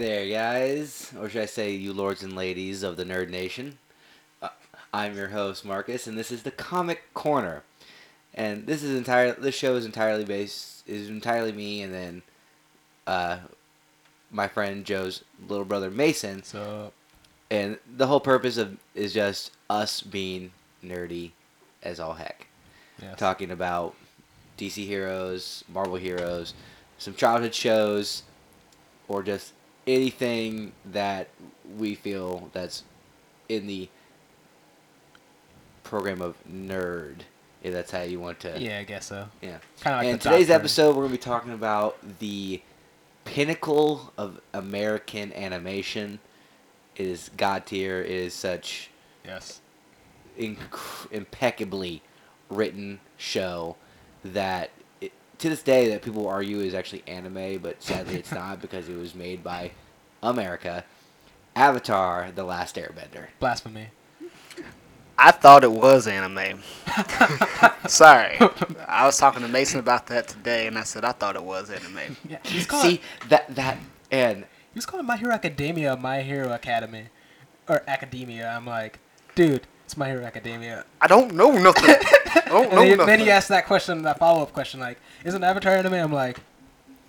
guys, or should I say, you lords and ladies of the Nerd Nation. Uh, I'm your host Marcus, and this is the Comic Corner. And this is entire. This show is entirely based is entirely me, and then uh, my friend Joe's little brother Mason. So And the whole purpose of is just us being nerdy as all heck, yes. talking about DC heroes, Marvel heroes, some childhood shows, or just anything that we feel that's in the program of nerd, if that's how you want to. Yeah, I guess so. Yeah. Kind of like and today's episode, we're going to be talking about the pinnacle of American animation. It is god tier. It is such Yes. inc- impeccably written show that to this day that people argue is actually anime, but sadly it's not because it was made by America. Avatar: The Last Airbender. Blasphemy. I thought it was anime. Sorry. I was talking to Mason about that today, and I said I thought it was anime. Yeah. He's calling. See that that and He was calling My Hero Academia My Hero Academy, or Academia. I'm like, dude, it's My Hero Academia. I don't know nothing. And know then, then he asked that question, that follow up question, like, "Is an Avatar anime? I'm like,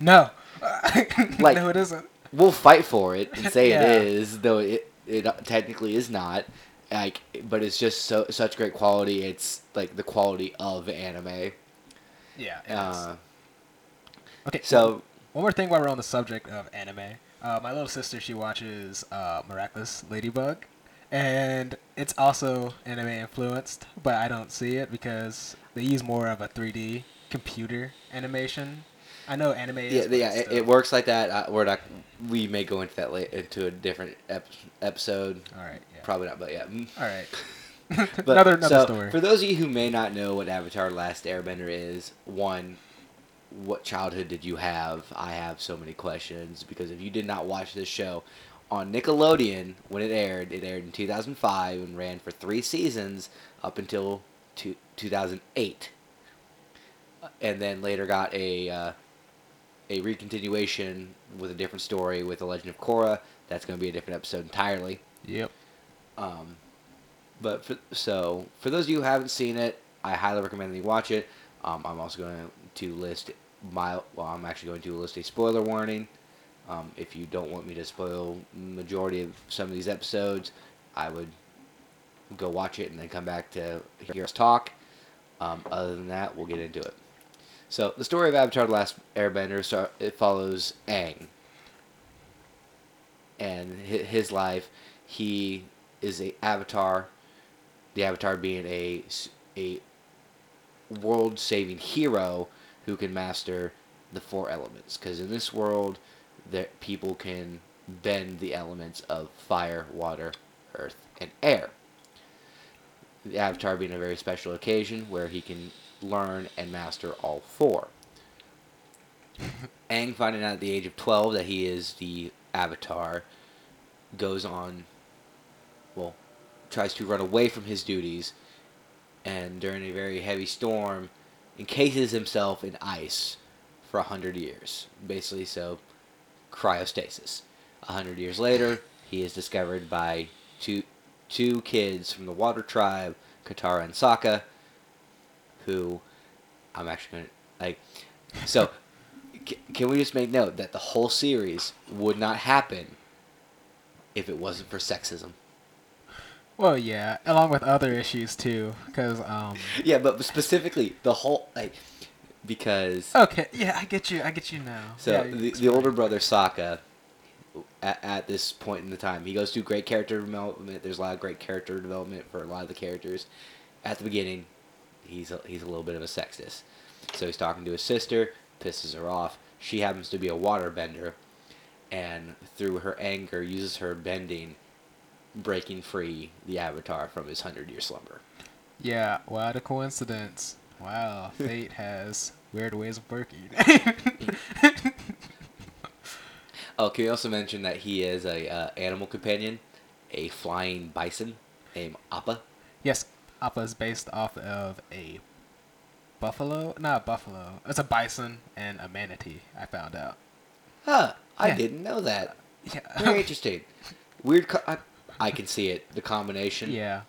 no. Like- no, it isn't. we'll fight for it and say Yeah. it is, though it it technically is not. Like, but it's just so such great quality. It's like the quality of anime. Yeah. Uh, okay. so One more thing while we're on the subject of anime. Uh, my little sister, she watches uh, Miraculous Ladybug. And it's also anime influenced, but I don't see it because they use more of a 3D computer animation. I know anime is. yeah, yeah, it, it works like that. Uh, we're not. We may go into that late, into a different ep- episode. All right. Yeah. Probably not, but yeah. Mm. All right. But, another another so, story. For those of you who may not know what Avatar: Last Airbender is, one, what childhood did you have? I have so many questions because if you did not watch this show on Nickelodeon when it aired, it aired in 2005 and ran for three seasons up until two, 2008, and then later got a uh, a recontinuation with a different story with the Legend of Korra. That's going to be a different episode entirely. Yep. Um, but for, so for those of you who haven't seen it, I highly recommend that you watch it. Um, I'm also going to list my. Well, I'm actually going to list a spoiler warning. Um, if you don't want me to spoil majority of some of these episodes, I would go watch it and then come back to hear us talk. Um, other than that, we'll get into it. So the story of Avatar: The Last Airbender it follows Aang and his life. He is a avatar. The avatar being a a world-saving hero who can master the four elements. Because in this world, that people can bend the elements of fire, water, earth, and air. The avatar being a very special occasion where he can learn and master all four. Aang finding out at the age of 12 that he is the avatar goes on well tries to run away from his duties and during a very heavy storm encases himself in ice for a hundred years basically so cryostasis a hundred years later he is discovered by two two kids from the water tribe katara and Sokka who i'm actually going to like so c- can we just make note that the whole series would not happen if it wasn't for sexism. Well, yeah, along with other issues too, because um. Yeah, but specifically the whole like because Okay, yeah, I get you. I get you now. so Yeah, the, the older brother Sokka at, at this point in the time he goes through great character development. There's a lot of great character development for a lot of the characters. At the beginning, he's a, he's a little bit of a sexist. So he's talking to his sister, pisses her off. She happens to be a waterbender, and through her anger, uses her bending, breaking free the Avatar from his hundred year slumber. Yeah, what a coincidence. Wow, fate has weird ways of working. Oh, can we also mention that he is a uh, animal companion, a flying bison named Appa. yes, Appa is based off of a buffalo. Not a buffalo. It's a bison and a manatee. I found out. Huh, I Yeah. didn't know that. Yeah. Very interesting. Weird. Co- I, I can see it. The combination. yeah.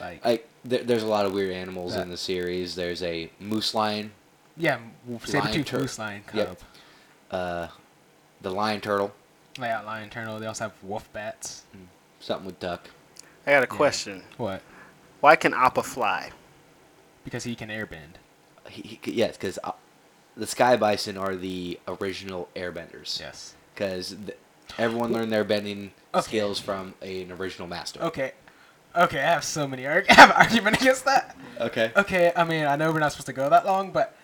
Like Like there, there's a lot of weird animals Yeah. in the series. There's a moose lion, yeah, saber-tooth tur- moose lion cub. Yep. uh, the lion turtle, Yeah, lion turtle. They also have wolf bats. something with duck. I got a question. What? Why can Appa fly? Because he can airbend. He, he, yes, because uh, the sky bison are the original airbenders. Yes. Because th- everyone learned their bending Okay. skills from a, an original master. Okay. Okay, I have so many. Arg- I have an argument against that. Okay. Okay, I mean, I know we're not supposed to go that long, but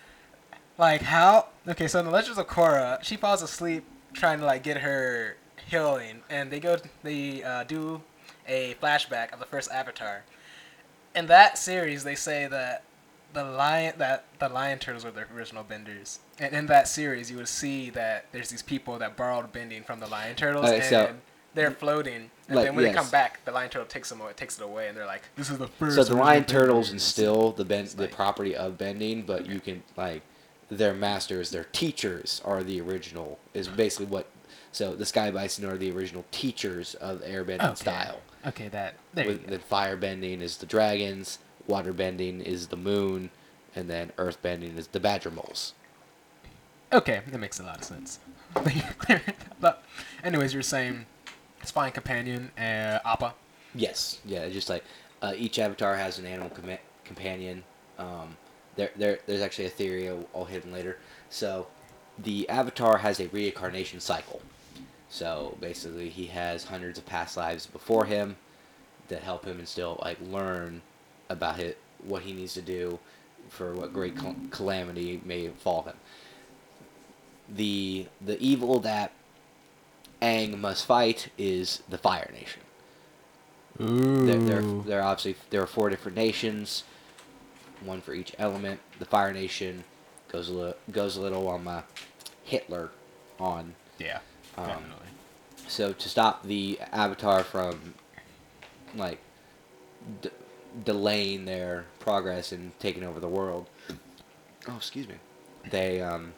like how? Okay, so in the Legends of Korra, she falls asleep trying to like get her healing, and they go, they uh, do a flashback of the first Avatar. In that series, they say that the lion that the lion turtles were the original benders, and in that series, you would see that there's these people that borrowed bending from the lion turtles, Okay, and so- they're mm. floating. And Like, then when they come back, the lion turtle takes them away, takes it away, and they're like, "This is the first. So the lion turtles benders." instill the bend, the like- property of bending, but you can like their masters, their teachers are the original. Is mm. basically what. So the sky bison are the original teachers of airbending Okay. style. Okay, that there you With, go. then fire bending is the dragons, water bending is the moon, and then earth bending is the badger moles. Okay, that makes a lot of sense. but, anyways, you're saying it's fine companion, uh, Appa. Yes, yeah, just like uh, each avatar has an animal com- companion. Um, there, there, there's actually a theory I'll, hit later. So, the avatar has a reincarnation cycle. So basically, he has hundreds of past lives before him that help him and still like learn about it, what he needs to do for what great cal- calamity may fall him. The the evil that Aang must fight is the Fire Nation. Ooh. There, there are obviously there are four different nations, one for each element. The Fire Nation goes a little goes a little on my Hitler on. yeah, Um, definitely. So to stop the Avatar from like d- delaying their progress and taking over the world. Oh, excuse me. They um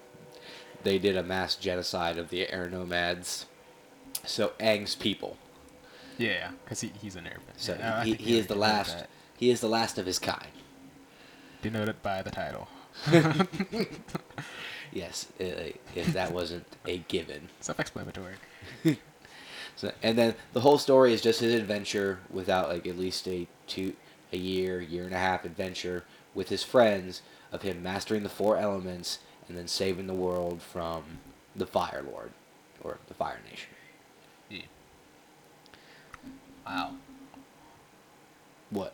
they did a mass genocide of the air nomads. So Aang's people. Yeah, because he, he's an airbender. So Yeah, I he, he is the last. that. He is the last of his kind. Denoted by the title. Yes, uh, if that wasn't a given. Self-explanatory. So, and then the whole story is just his adventure without like at least a two, a year, year and a half adventure with his friends of him mastering the four elements and then saving the world from the Fire Lord or the Fire Nation. Yeah. Wow. What?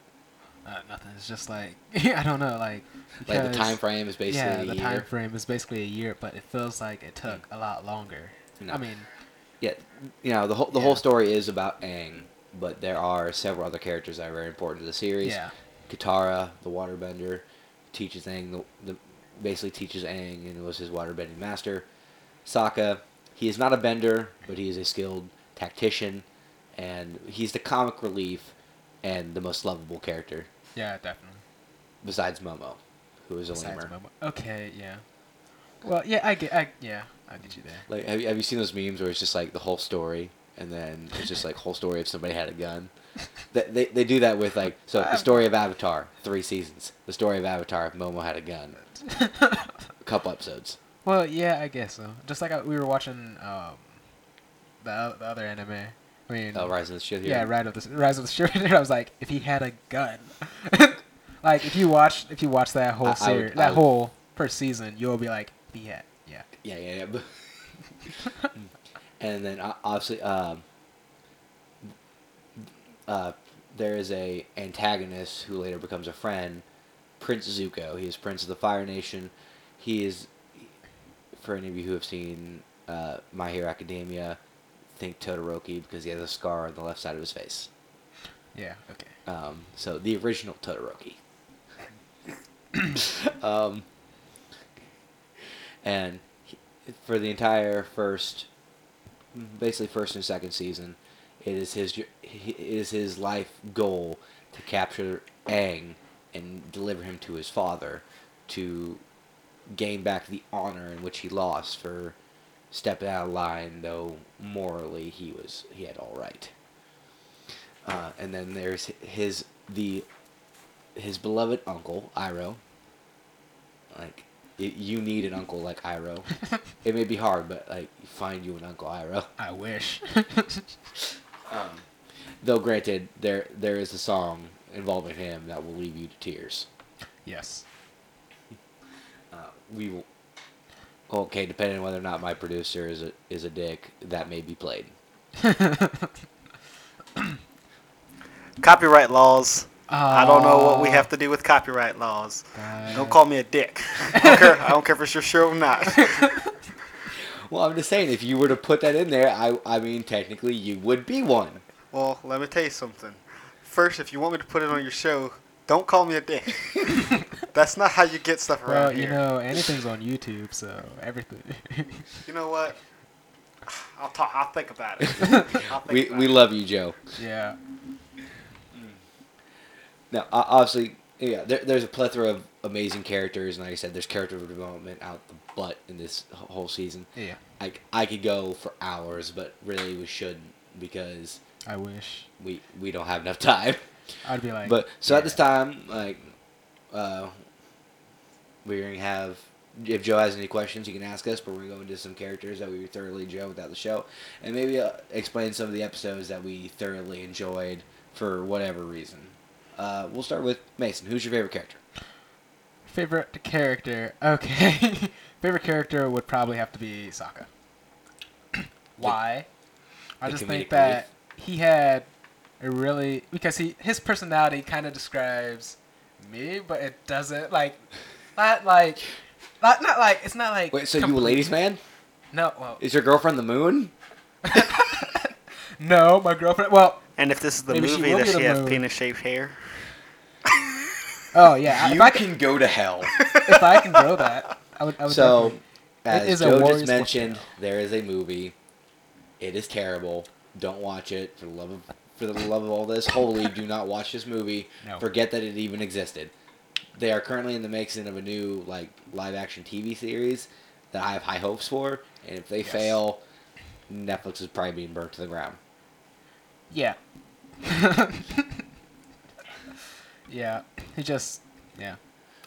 Uh, nothing. It's just like I don't know, like Like the time frame is basically yeah, the year. time frame is basically a year, but it feels like it took a lot longer. No. I mean, Yeah, you know the whole the Yeah. whole story is about Aang, but there are several other characters that are very important to the series. yeah, Katara, the waterbender, teaches Aang the, the basically teaches Aang and was his waterbending master. Sokka, he is not a bender, but he is a skilled tactician, and he's the comic relief and the most lovable character yeah, definitely. besides Momo, who is a Besides lemur. Momo. Okay, yeah. Well, yeah, I get, I yeah, I get you there. Like, have you, have you seen those memes where it's just like the whole story, and then it's just like whole story if somebody had a gun? they, they, they do that with like so the story of Avatar, three seasons. The story of Avatar, if Momo had a gun, a couple episodes. Well, yeah, I guess so. Just like I, we were watching um, the the other anime. I mean, Oh, Rise of the Shield yeah, Rise of the Rise of the Shield. I was like, if he had a gun, like if you watch if you watch that whole I- I would- series, that would- whole first season, you'll be like, had, yeah, Yeah, yeah, yeah. and then obviously, um, uh, there is a antagonist who later becomes a friend, Prince Zuko. He is Prince of the Fire Nation. He is, for any of you who have seen uh, My Hero Academia, think Todoroki because he has a scar on the left side of his face. yeah, okay. Um, so the original Todoroki. um, and he, for the entire first, basically first and second season, it is his it is his life goal to capture Aang and deliver him to his father, to gain back the honor in which he lost for stepping out of line, though morally he was he had all right. Uh, and then there's his the his beloved uncle Iroh. Like y you need an uncle like Iroh. it may be hard, but like find you an uncle Iroh. I wish. Um, though granted, there there is a song involving him that will leave you to tears. yes. Uh, we will. Okay, depending on whether or not my producer is a is a dick, that may be played. Copyright laws. I don't know what we have to do with copyright laws. guys. Don't call me a dick. I don't care, I don't care if it's your show or not. Well, I'm just saying, if you were to put that in there, I I mean, technically, you would be one. Well, let me tell you something. First, if you want me to put it on your show, don't call me a dick. That's not how you get stuff around Well, here. you know, anything's on YouTube, so everything. You know what? I'll talk. I'll think about it. Think We about we it. love you, Joe. yeah. Now, obviously, yeah, there, there's a plethora of amazing characters, and like I said, there's character development out the butt in this whole season. Yeah. I, I could go for hours, but really we shouldn't because I wish. we we don't have enough time. I'd be like. But so at this time, like, uh, we're gonna have. If Joe has any questions, he can ask us. But we're gonna go into some characters that we thoroughly enjoyed without the show, and maybe uh, explain some of the episodes that we thoroughly enjoyed for whatever reason. Uh, we'll start with Mason. Who's your favorite character? Favorite character. Okay. Favorite character would probably have to be Sokka. Why? I just think that he had a really because he his personality kind of describes me, but it doesn't like not like not not like it's not like Wait, so you a ladies' man? No, well, Is your girlfriend the moon? no, my girlfriend. Well, And if this is the Maybe she movie, will does be she the have moon. penis-shaped hair? oh yeah, if you I can can go to hell. if I can grow that, I would. I would So, definitely- as It is a Joe Warriors just mentioned, there is a movie. It is terrible. Don't watch it for the love of for the love of all this holy. do not watch this movie. No. Forget that it even existed. They are currently in the making of a new like live action TV series that I have high hopes for, and if they Yes. fail, Netflix is probably being burnt to the ground. Yeah. yeah. He just yeah.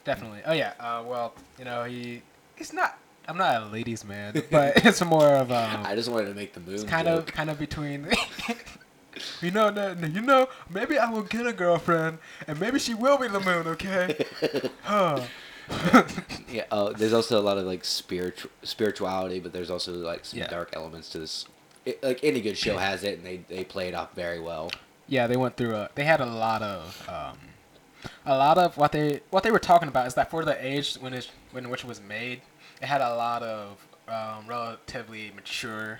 Definitely. Oh yeah. Uh, well, you know, he he's not I'm not a ladies man, but it's more of um I just wanted to make the it's kind of kind of between You know, no, no, you know, maybe I will get a girlfriend, and maybe she will be the moon, okay? Huh. yeah. Oh, there's also a lot of like spiritual spirituality, but there's also like some Yeah. dark elements to this. It, like any good show has it, and they they play it off very well. yeah, they went through a. They had a lot of, um, a lot of what they what they were talking about is that for the age when it when which it was made, it had a lot of um, relatively mature,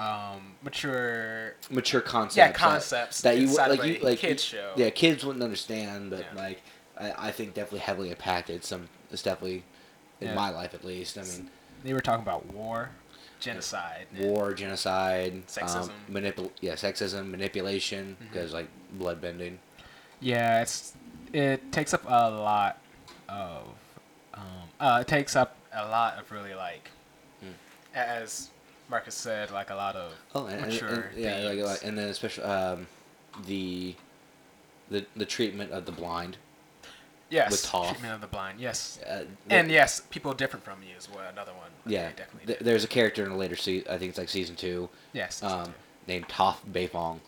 um, mature. mature concepts. Yeah, that- concepts that, you would- like you like kids you- show. Yeah, kids wouldn't understand, but Yeah. like I, I think definitely heavily impacted some. It's definitely in Yeah. my life at least. I mean, They were talking about war, genocide, war, genocide, Sexism. um, manipul- yeah, sexism, manipulation, because like blood bending. Yeah, it's it takes up a lot of um, uh, it takes up a lot of really like Hmm. as Marcus said, like a lot of Oh, and, and- mature and- yeah, like, like, and then especially um, the the the treatment of the blind. yes, with Toph. treatment of the blind, yes, Uh, and yes, people different from you is what another one. yeah, definitely. th- there's a character in a later season. I think it's like season two. yes, season um, two. named Toph Beifong.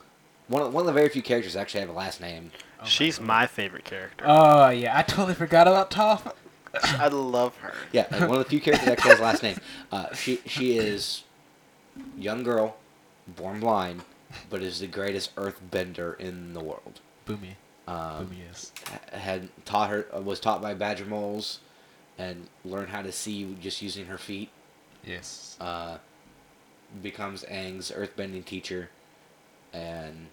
One of, one of the very few characters that actually have a last name. Oh She's God. my favorite character. Oh yeah, I totally forgot about Toph. I love her. Yeah, like one of the few characters that actually has a last name. Uh, she she is young girl, born blind, but is the greatest earthbender in the world. Bumi, Um, Bumi is. had taught her uh, was taught by badger moles, and learned how to see just using her feet. Yes. Uh, becomes Aang's earthbending teacher, and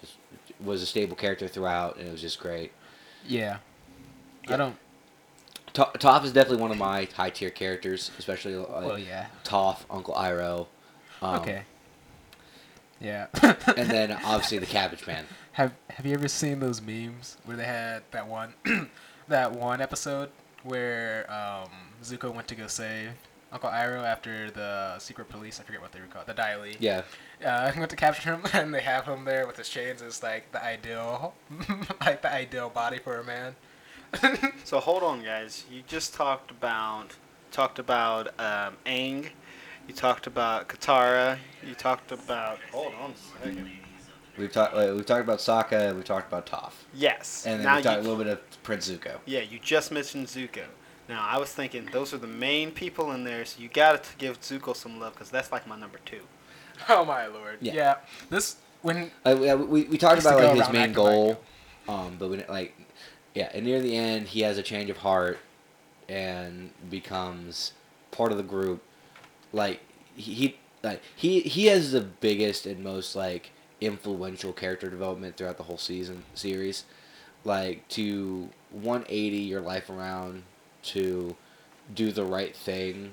just was a stable character throughout, and it was just great. Yeah. Yeah. I don't. To- Toph is definitely one of my high tier characters, especially uh, Well, yeah. Toph, Uncle Iroh. Um, okay. Yeah. and then obviously the Cabbage Man. Have Have you ever seen those memes where they had that one, that one episode where um, Zuko went to go save Uncle Iroh after the secret police. I forget what they were called. The Dai Li. Yeah. Uh, went to capture him, and they have him there with his chains. It's like the ideal, like the ideal body for a man. So hold on, guys. You just talked about talked about um, Aang. You talked about Katara. You talked about. Hold on a second. We've talked. Uh, we've talked about Sokka. We've talked about Toph, Yes. and then now we talked you, a little bit of Prince Zuko. Yeah, you just mentioned Zuko. Now I was thinking those are the main people in there, so you gotta t- give Zuko some love because that's like my number two. oh my lord. Yeah. Yeah. This when Uh, we, we, we talked about like his main goal, um, but when it, like, yeah, and near the end he has a change of heart, and becomes part of the group. Like he, he like he he has the biggest and most like influential character development throughout the whole season series. Like to 180 your life around to do the right thing,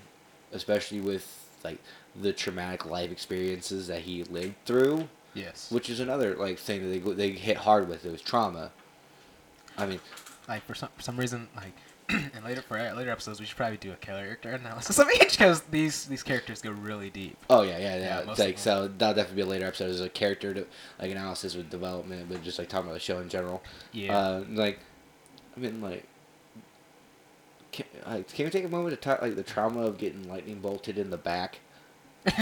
especially with like the traumatic life experiences that he lived through yes, which is another like thing that they they hit hard with. It was trauma. I mean, like for some for some reason like in later for later episodes we should probably do a character analysis of each because these these characters go really deep. oh yeah, yeah, Yeah, yeah. most It's of like so that'll definitely be a later episode as a character to, like analysis with development, but just like talking about the show in general. Yeah. Uh, like, I mean, like, can, like, can we take a moment to talk like the trauma of getting lightning bolted in the back?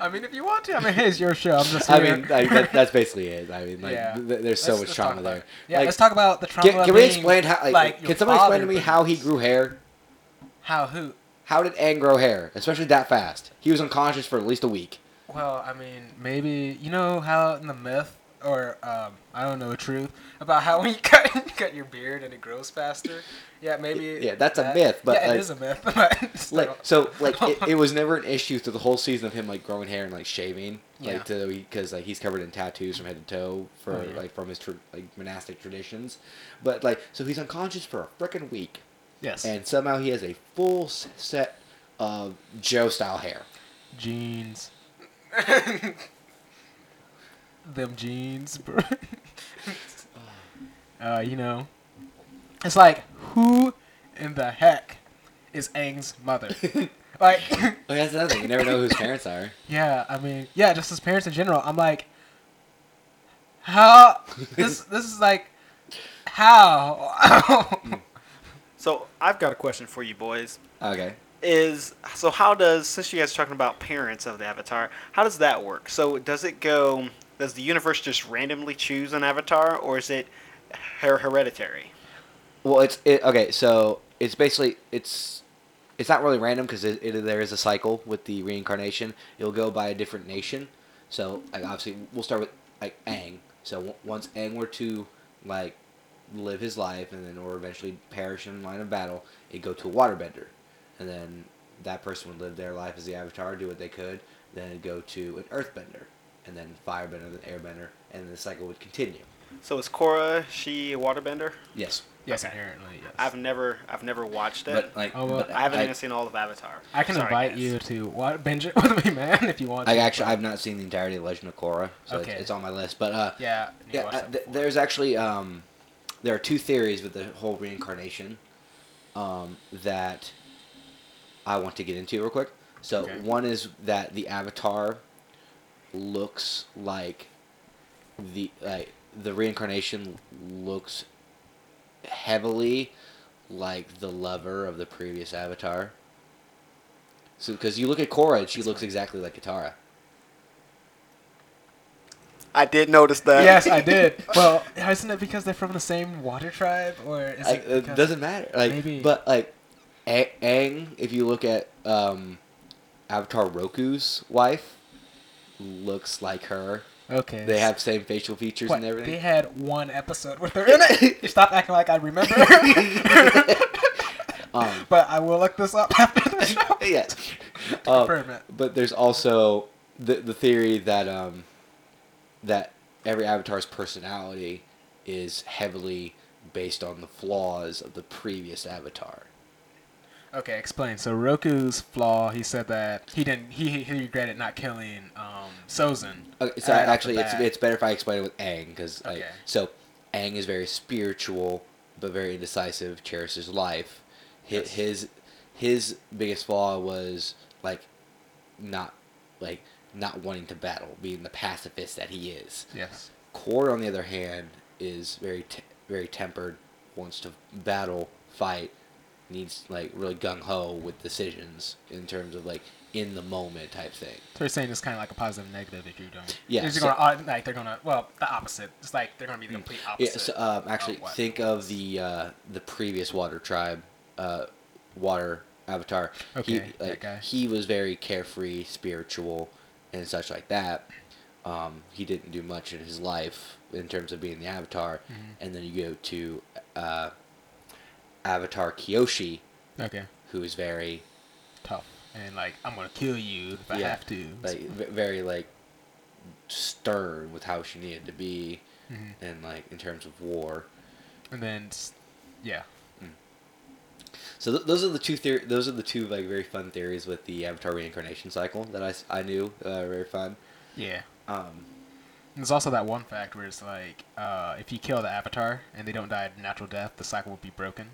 I mean, if you want to, I mean, hey, it's your show. I'm just. Saying. I mean, like, that, that's basically it. I mean, like, Yeah. th- there's so Let's- much let's trauma there. Yeah, Like, let's talk about the trauma. Can, can we explain how? Like, like, can somebody explain to me how he grew hair? How who? How did Aang grow hair, especially that fast? He was unconscious for at least a week. Well, I mean, maybe you know how in the myth, or um, I don't know, truth about how when you cut you cut your beard and it grows faster. Yeah, maybe. Yeah, that's a myth, but, yeah, like- it is a myth. But. Like so, like it, it was never an issue through the whole season of him like growing hair and like shaving, Yeah. like to because like he's covered in tattoos from head to toe for Oh, yeah. like from his tr- like monastic traditions, but like so he's unconscious for a freaking week, yes. and somehow he has a full set of Joe style hair. jeans. Them jeans, bro. uh, you know, it's like who in the heck is Aang's mother? like, Oh, that's another thing. You never know who his parents are. yeah, I mean, yeah, just his parents in general. I'm like, how this this is like how So I've got a question for you boys. Okay. Is so how does since you guys are talking about parents of the avatar, how does that work? So does it go? Does the universe just randomly choose an avatar, or is it her- hereditary? Well, it's it, okay. So it's basically it's it's not really random because there is a cycle with the reincarnation. It'll go by a different nation. So like obviously we'll start with like Aang. So w- once Aang were to like live his life and then or eventually perish in line of battle, it'd go to a waterbender, and then that person would live their life as the avatar, do what they could. Then it'd go to an earthbender, and then firebender, then airbender, and the cycle would continue. So is Korra she a waterbender? Yes, yes, Okay. inherently, yes. I've never I've never watched it. but like Oh, well, but I haven't I- even seen all of Avatar. I can Sorry, invite guys. you to what binge it with me, man, if you want. I to, actually but- I've not seen the entirety of Legend of Korra, so Okay. it's, it's on my list. But uh, Yeah. yeah, uh, th- there's actually um, there are two theories with the whole reincarnation um, that I want to get into real quick. So Okay. one is that the avatar looks like the like the reincarnation looks heavily like the lover of the previous avatar. So because you look at Korra, and she looks exactly like Katara. I did notice that. yes, I did. Well, isn't it because they're from the same water tribe, or is Like, it? it doesn't matter. Like, maybe- but like, A- Aang, if you look at um, Avatar Roku's wife, looks like her. Okay. They have same facial features What, and everything. They had one episode with her in it. Stop acting like I remember. um, but I will look this up after the show. yes. Um, Confirm it. but there's also the the theory that um, that every avatar's personality is heavily based on the flaws of the previous avatar. Okay, explain. So Roku's flaw, he said that he didn't. He he regretted not killing um Sozin. Okay, so right actually, it's it's better if I explain it with Aang because like Okay. so, Aang is very spiritual but very indecisive, cherishes life. His Yes. his, his biggest flaw was like not like not wanting to battle, being the pacifist that he is. Yes. Korra, on the other hand, is very te- very tempered, wants to battle, fight, needs like really gung ho with decisions in terms of like in the moment type thing. So you're saying it's kind of like a positive negative if you don't. Yeah, You're so- gonna uh, like they're gonna well the opposite. It's like they're gonna be the complete Yeah, opposite. so, um, actually, of think of the uh, the previous water tribe, uh, water avatar. Okay, he, that like, guy. he was very carefree, spiritual, and such like that. Um, he didn't do much in his life in terms of being the avatar, Mhm. and then you go to uh, Avatar Kyoshi, Okay. who is very Tough and like I'm gonna kill you if I Yeah, have to. like very like stern with how she needed to be, Mhm. and like in terms of war. And then yeah. So th- those are the two theor- Those are the two like very fun theories with the Avatar reincarnation cycle that I, I knew uh, were very fun. Yeah. Um, There's also that one fact where it's like, uh, if you kill the avatar and they don't die a natural death, the cycle will be broken.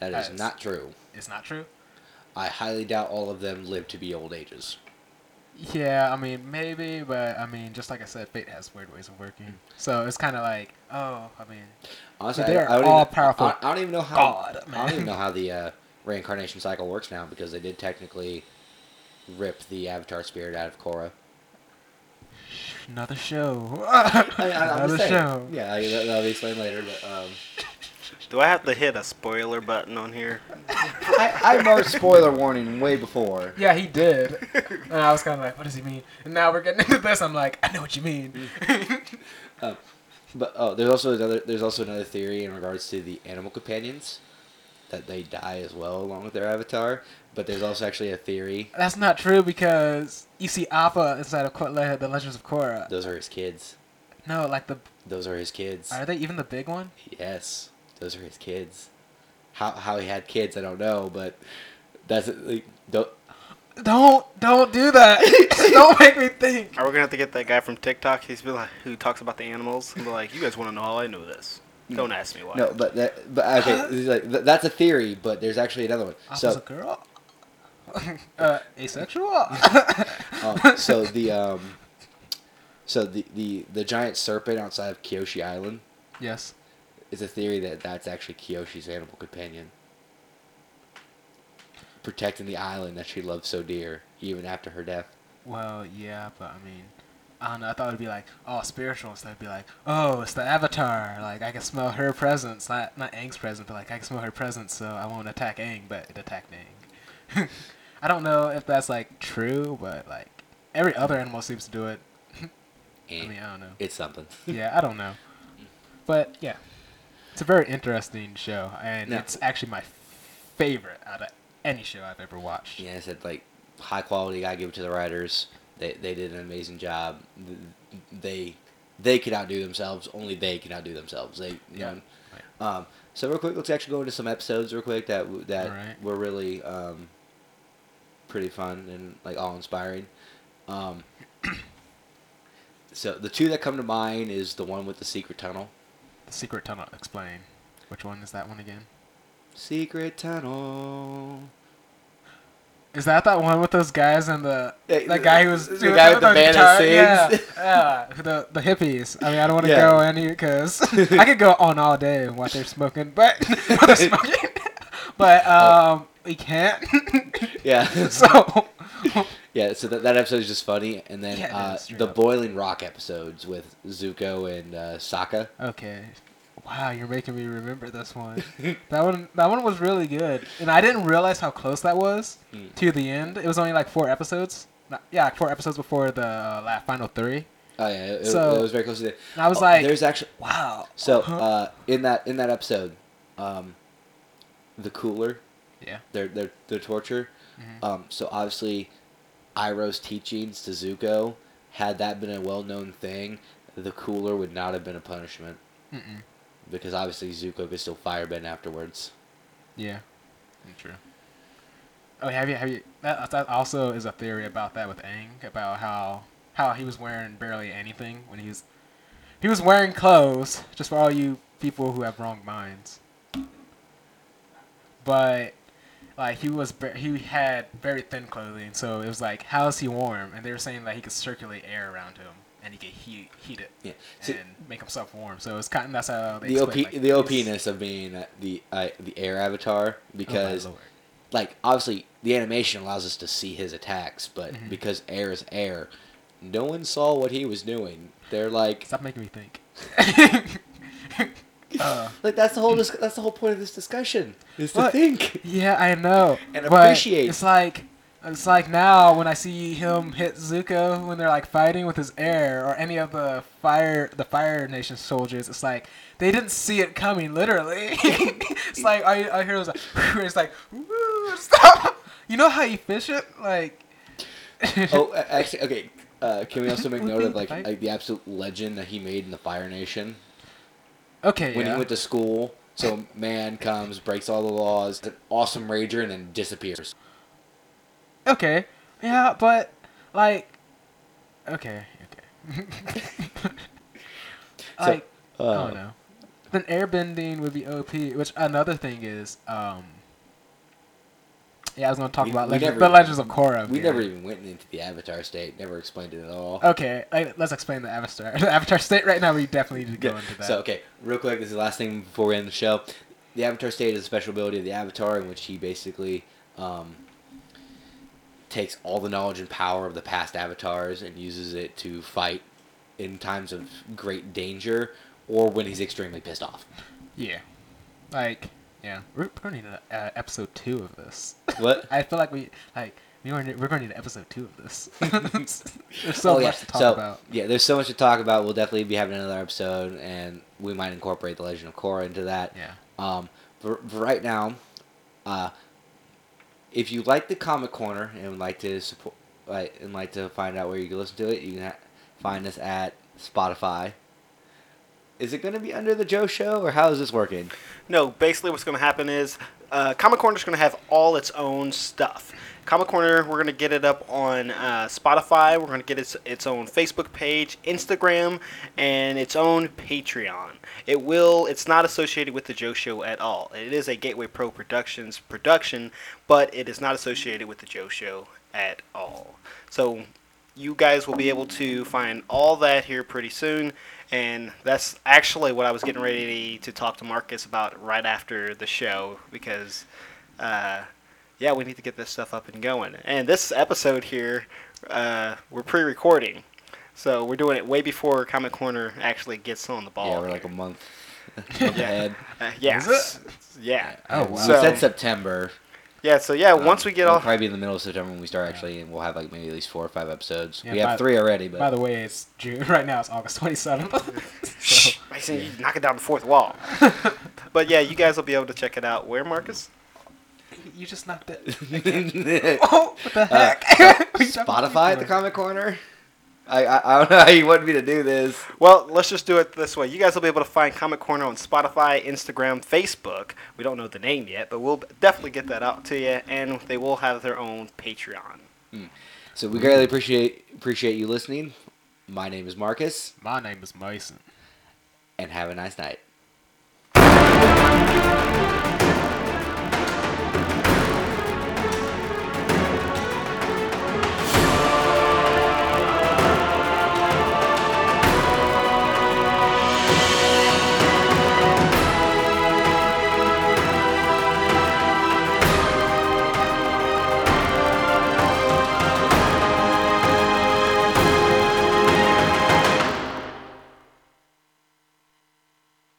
That is That's- not true. It's not true. I highly doubt all of them live to be old ages. Yeah, I mean maybe, but I mean just like I said, fate has weird ways of working. So it's kind of like, oh, I mean, Honestly, they're I, I all even, powerful I, I don't even know how. God, I don't even know how the uh, reincarnation cycle works now because they did technically rip the Avatar spirit out of Korra. another show. I, I, another saying. show. Yeah, that, that'll be explained later. But um, Do I have to hit a spoiler button on here? I, I marked spoiler warning way before. Yeah, he did. and I was kind of like, what does he mean? And now we're getting into this. I'm like, I know what you mean. Um, but oh, there's also another there's also another theory in regards to the animal companions that they die as well along with their avatar. But there's also actually a theory That's not true because you see Appa inside of Ko- Le- the Legends of Korra. those are his kids. No, like the Those are his kids. are they even the big one? Yes, those are his kids. How how he had kids, I don't know, but that's like don't. Don't don't do that. don't make me think. Are we gonna have to get that guy from TikTok? He's be like, who talks about the animals? And be like, you guys want to know how I know this? Don't ask me why. No, but that but okay, this like, th- that's a theory, but there's actually another one. Appa's So a girl. uh, asexual. uh, so the um, so the, the the giant serpent outside of Kyoshi Island yes. Is a theory that that's actually Kyoshi's animal companion, protecting the island that she loved so dear, even after her death. Well, yeah, but I mean, I don't know. I thought it'd be like, oh, spiritual. So it'd be like, oh, it's the Avatar. Like I can smell her presence, not not Aang's presence, but like I can smell her presence, so I won't attack Aang, but it attacked Aang. I don't know if that's like true, but like every other animal seems to do it. I mean, I don't know. it's something. Yeah, I don't know. But yeah, it's a very interesting show, and Now- it's actually my favorite out of any show I've ever watched. Yeah, I said like high quality. I give it to the writers. They they did an amazing job. They they could outdo themselves. Only they can outdo themselves. They you Yeah. know. Um, so real quick, let's actually go into some episodes real quick that that Alright. were really um, pretty fun and like all inspiring. Um, so the two that come to mind is the one with the secret tunnel. The Secret Tunnel. Explain. Which one is that one again? Secret tunnel. Is that that one with those guys and the Yeah, that guy who was the guy with the band that Yeah, sings? yeah, the the hippies. I mean, I don't want to Yeah. go any because I could go on all day and what they're smoking, but what they're smoking. but um, we can't. Yeah. so Yeah, so that, that episode is just funny, and then Yeah, uh, the. Boiling Rock episodes with Zuko and uh, Sokka. okay. Wow, you're making me remember this one. that one, that one was really good, and I didn't realize how close that was Mm. to the end. It was only like four episodes. Not- yeah, four episodes before the uh, final three. Oh yeah, it, So- it was very close to the. And I was Oh, like, there's actually wow. so huh? uh, in that in that episode, um, the cooler, yeah. their their their torture. Mhm. Um, so obviously, Iroh's teachings to Zuko, had that been a well known thing, the cooler would not have been a punishment Mm-mm. because obviously Zuko could still firebend afterwards. Yeah, true. Oh, have you have you? That, that also is a theory about that with Aang about how how he was wearing barely anything when he was he was wearing clothes. Just for all you people who have wrong minds. But like he was ve- he had very thin clothing, so it was like how is he warm? And they were saying that he could circulate air around him and he could heat heat it Yeah. See, and make himself warm. So it's kind of that's how they the OP, like, the OPness of being uh, the uh, the air avatar Oh because lord. like obviously the animation allows us to see his attacks, but Mhm. because air is air, no one saw what he was doing. They're like, Stop making me think. uh, like that's the whole dis- that's the whole point of this discussion is to What? think. yeah, I know. And but appreciate. It's like it's like now when I see him hit Zuko when they're like fighting with his air or any of the fire the Fire Nation soldiers. It's like they didn't see it coming. Literally, it's like our, our heroes like it's like "Woo, stop. You know how you fish it like. oh, actually, okay. Uh, can we also make note of like, like the absolute legend that he made in the Fire Nation okay. when yeah. he went to school? So man comes, breaks all the laws, an awesome rager, and then disappears. Okay. Yeah, but like okay, okay. So, like I uh, don't know. Then airbending would be OP, which another thing is um yeah, I was gonna talk We- about we never- the Legends of Korra. We here. never even went into the Avatar state. Never explained it at all. Okay, like, let's explain the Avatar. The Avatar state right now. We definitely need to go Yeah. into that. So okay, real quick, this is the last thing before we end the show. The Avatar state is a special ability of the Avatar in which he basically um, takes all the knowledge and power of the past avatars and uses it to fight in times of great danger or when he's extremely pissed off. yeah, like yeah, we're gonna need an uh, episode two of this. What? I feel like we like we were we're gonna need an episode two of this. There's so Oh, yeah. much to talk so, about. Yeah, there's so much to talk about. We'll definitely be having another episode, and we might incorporate the Legend of Korra into that. Yeah. Um, for, for right now, uh, if you like the Comic Corner and would like to support, like, and like to find out where you can listen to it, you can ha- find us at Spotify. Is it going to be under the Joe Show, or how is this working? No, basically what's going to happen is uh, Comic Corner is going to have all its own stuff. Comic Corner, we're going to get it up on uh, Spotify. We're going to get its its own Facebook page, Instagram, and its own Patreon. It will. It's not associated with the Joe Show at all. It is a Gateway Pro Productions production, but it is not associated with the Joe Show at all. So you guys will be able to find all that here pretty soon. And that's actually what I was getting ready to talk to Marcus about right after the show because, uh, yeah, we need to get this stuff up and going. And this episode here, uh, we're pre recording. So we're doing it way before Comic Corner actually gets on the ball. yeah, we're like a month ahead. Uh, yeah. Is it? Yeah. Oh, we wow. So- said September. Yeah, so yeah, once Um, we get it'll all. probably be in the middle of September when we start Yeah. actually, and we'll have like maybe at least four or five episodes. Yeah, we have three already, but By the way, it's June. Right now, it's August 27th. so, Mason, you knocking down the fourth wall. but yeah, you guys will be able to check it out. Where, Marcus? you just knocked it. Uh, Oh, what the heck? We jumped Spotify at the into it. Comic Corner. I, I, don't know how you want me to do this. Well, let's just do it this way. You guys will be able to find Comic Corner on Spotify, Instagram, Facebook. We don't know the name yet, but we'll definitely get that out to you, and they will have their own Patreon. Mm. So we greatly appreciate appreciate you listening. My name is Marcus. My name is Mason. And have a nice night.